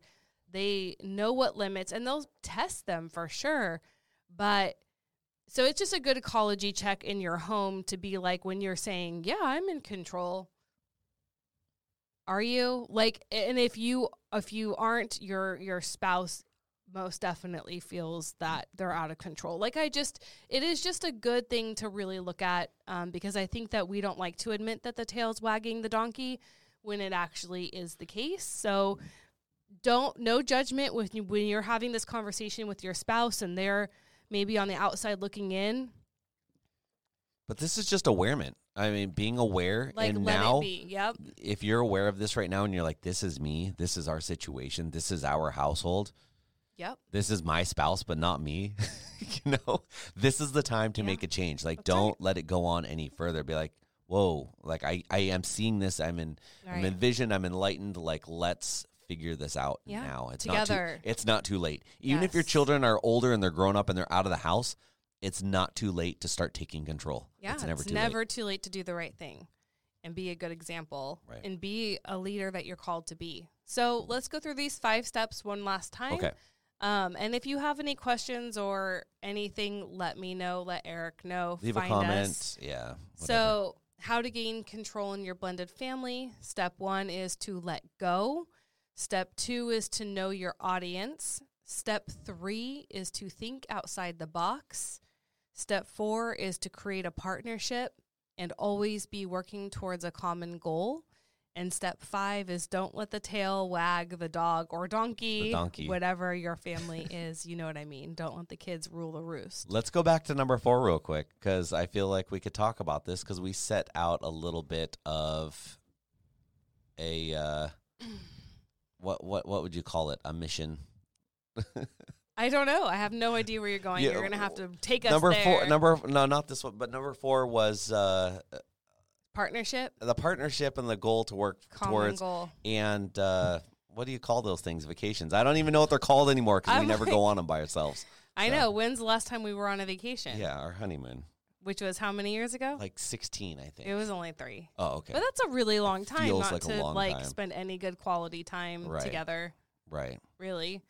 they know what limits, and they'll test them for sure. But so it's just a good ecology check in your home to be like when you're saying, "Yeah, I'm in control." Are you? Like and if you if you aren't your your spouse most definitely feels that they're out of control. Like I just it is just a good thing to really look at um, because I think that we don't like to admit that the tail's wagging the donkey when it actually is the case. So don't no judgment when you, when you're having this conversation with your spouse and they're maybe on the outside looking in. But this is just awareness. I mean, being aware Like and now. Yep. if you're aware of this right now and you're like this is me, this is our situation, this is our household. Yep. This is my spouse but not me. you know, this is the time to Yeah. make a change. Like That's don't let it go on any further. Be like, "Whoa, like I I am seeing this. I'm in I'm Right. envisioned, I'm enlightened. Like let's figure this out Yeah, now. It's together. not too it's not too late. Even if your children are older and they're grown up and they're out of the house, it's not too late to start taking control. Yeah, it's never too never late. too late to do the right thing and be a good example Right. and be a leader that you're called to be. So let's go through these five steps one last time. Okay. Um, and if you have any questions or anything, let me know. Let Eric know. Leave Find a comment. us. Yeah. whatever. So, how to gain control in your blended family. Step one is to let go. Step two is to know your audience. Step three is to think outside the box. Step four is to create a partnership and always be working towards a common goal. And step five is don't let the tail wag the dog or donkey, donkey. whatever your family is. You know what I mean? Don't let the kids rule the roost. Let's go back to number four real quick because I feel like we could talk about this because we set out a little bit of a uh, what what what would you call it? A mission. I don't know. I have no idea where you're going. Yeah, you're gonna have to take us number there. four. Number no, not this one, but number four was uh, partnership, the partnership and the goal to work common towards. goal. And uh, what do you call those things? Vacations. I don't even know what they're called anymore because we never like- go on them by ourselves. I So- know. When's the last time we were on a vacation? Yeah, our honeymoon, Which was how many years ago? like sixteen, I think. it was only three. oh, okay, But that's a really long time feels not like a to like time. spend any good quality time Right. together. right. Really.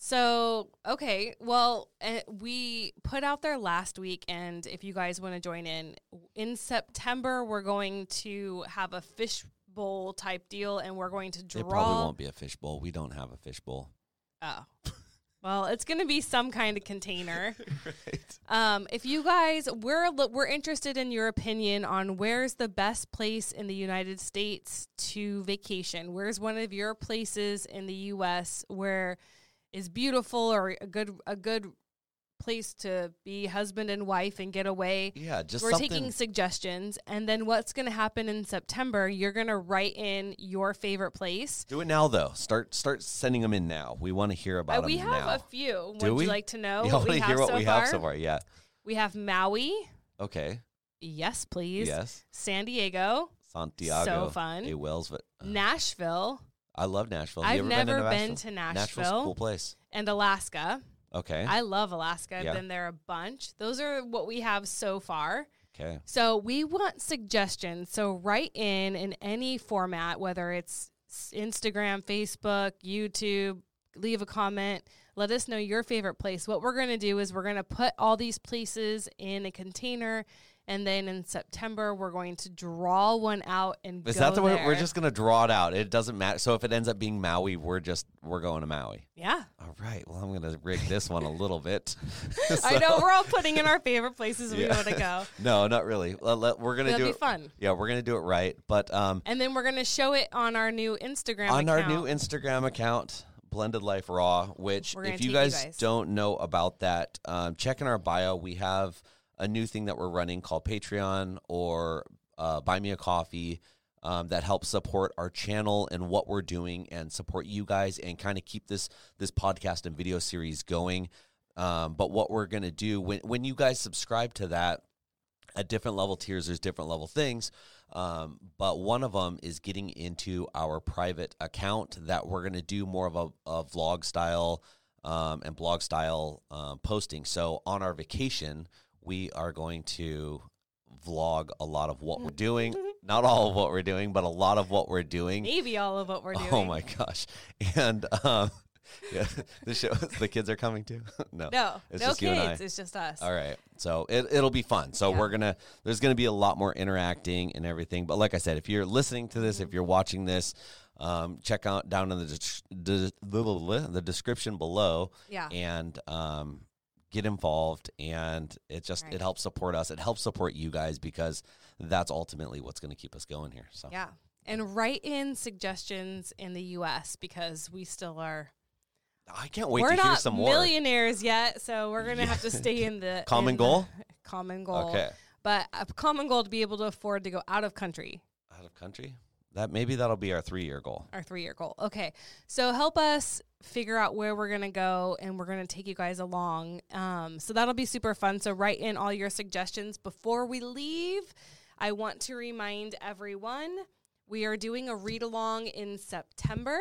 So okay, well, uh, we put out there last week, and if you guys want to join in, in September we're going to have a fishbowl type deal, and we're going to draw. It probably won't be a fishbowl. We don't have a fishbowl. Oh. Well, it's going to be some kind of container. right. Um, if you guys, we're we're interested in your opinion on where's the best place in the United States to vacation. Where's one of your places in the U.S. where is beautiful or a good a good place to be husband and wife and get away. Yeah, just We're something. taking suggestions, and then what's going to happen in September? You're going to write in your favorite place. Do it now, though. Start start sending them in now. We want to hear Uh, about we have now. a few. Do Would we? you like to know yeah, I what want we to have hear what so we far? have so far. Yeah. We have Maui. Okay. Yes, please. Yes. San Diego. Santiago. So fun. A Wells. Uh, Nashville. I love Nashville. You I've ever never been, been to to Nashville? Nashville. Nashville's a cool place. And Alaska. Okay. I love Alaska. I've Yeah. been there a bunch. Those are what we have so far. okay. So we want suggestions. So write in in any format, whether it's Instagram, Facebook, YouTube, leave a comment. Let us know your favorite place. What we're going to do is we're going to put all these places in a container. And then in September, we're going to draw one out and Is go that the way there. we're just gonna draw it out? It doesn't matter. So if it ends up being Maui, we're just we're going to Maui. yeah. All right. Well, I'm gonna rig this one a little bit. I know we're all putting in our favorite places we want to go. No, not really. Let- let- we're gonna That'll do be it. fun. Yeah, we're gonna do it right. But um, And then we're going to show it on our new Instagram on our new. Instagram account, Blended Life Raw, which if you take you guys, guys. don't know about that, um, check in our bio. We have a new thing that we're running called Patreon or uh, Buy Me a Coffee. Um, that helps support our channel and what we're doing, and support you guys, and kind of keep this this podcast and video series going. Um, but what we're gonna do when when you guys subscribe to that, at different level tiers, there's different level things. Um, but one of them is getting into our private account that we're going to do more of a, a vlog style um, and blog style um, posting. So on our vacation, we are going to vlog a lot of what we're doing. Not all of what we're doing, but a lot of what we're doing. Maybe all of what we're doing. Oh my gosh! And um, yeah, the show, the kids are coming too. no, No, It's no just you and I. kids. It's just us. all right. So it, it'll be fun. So Yeah. we're going to, there's going to be a lot more interacting and everything. But like I said, if you're listening to this, if you're watching this, um, check out down in the, des- the, the description below Yeah. and um, get involved. And it just, Right. it helps support us. It helps support you guys because that's ultimately what's going to keep us going here. So Yeah. And write in suggestions in the US because we still are I can't wait we're to hear not some more. millionaires yet, so we're gonna Yeah. have to stay in the Common in the goal? common goal. Okay. But a common goal to be able to afford to go out of country. Out of country? That maybe that'll be our three year goal. Our three year goal. Okay. So help us figure out where we're gonna go and we're gonna take you guys along. Um, so that'll be super fun. So write in all your suggestions before we leave. I want to remind everyone we are doing a read along in September.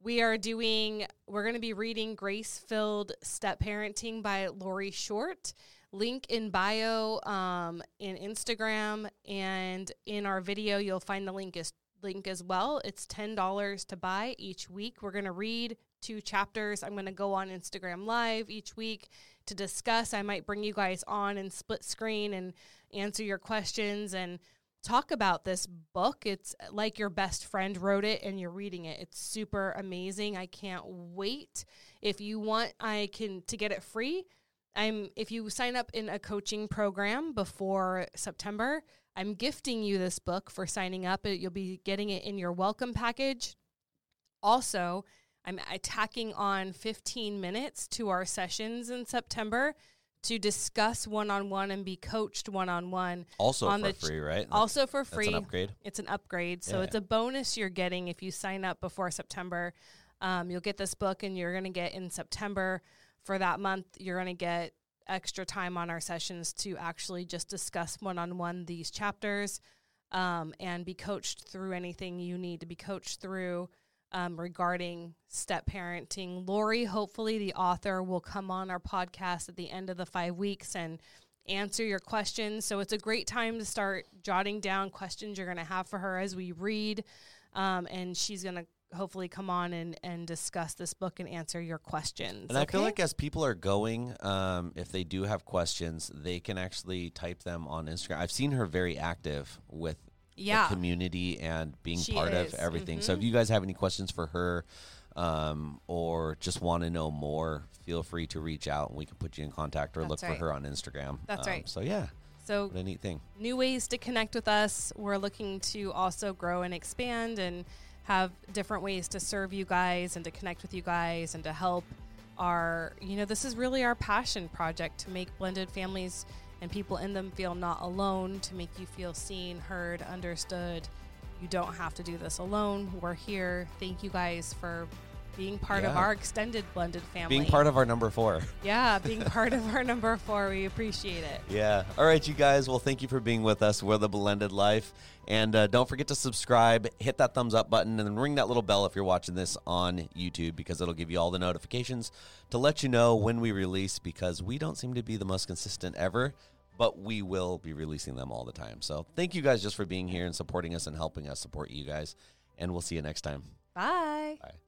We are doing, we're going to be reading Grace Filled Step Parenting by Lori Short. Link in bio, um, in Instagram, and in our video, you'll find the link as link as well. It's ten dollars to buy each week. We're gonna read two chapters. I'm gonna go on Instagram Live each week to discuss. I might bring you guys on and split screen and answer your questions and talk about this book. It's uh, like your best friend wrote it and you're reading it. It's super amazing. I can't wait. If you want, I can to get it free. I'm if you sign up in a coaching program before September, I'm gifting you this book for signing up. You'll be getting it in your welcome package. Also, I'm attacking on 15 minutes to our sessions in September to discuss one on one and be coached one on one. Also On for the free, right? Also for free. an upgrade. It's an upgrade. So Yeah. it's a bonus you're getting if you sign up before September. Um, you'll get this book and you're going to get in September for that month, you're going to get extra time on our sessions to actually just discuss one on one these chapters um, and be coached through anything you need to be coached through um, regarding step parenting. Lori, hopefully, the author, will come on our podcast at the end of the five weeks and answer your questions. So it's a great time to start jotting down questions you're going to have for her as we read. Um, and she's going to hopefully come on and, and discuss this book and answer your questions. And I feel like as people are going, um, if they do have questions, they can actually type them on Instagram. I've seen her very active with yeah. the community and being She part is. of everything. So Mhm. if you guys have any questions for her um, or just want to know more, feel free to reach out and we can put you in contact or That's look right. for her on Instagram. That's Um, right. So yeah, So what a neat thing. new ways to connect with us. We're looking to also grow and expand and have different ways to serve you guys and to connect with you guys and to help our, you know, this is really our passion project to make blended families and people in them feel not alone, to make you feel seen, heard, understood. You don't have to do this alone. We're here. Thank you guys for being part of our extended blended family. Being part of our number four. Yeah, being part of our number four. We appreciate it. Yeah. All right, you guys. Well, thank you for being with us. We're the Blended Life. And uh, don't forget to subscribe, hit that thumbs up button, and then ring that little bell if you're watching this on YouTube because it'll give you all the notifications to let you know when we release because we don't seem to be the most consistent ever, but we will be releasing them all the time. So thank you guys just for being here and supporting us and helping us support you guys. And we'll see you next time. Bye. Bye.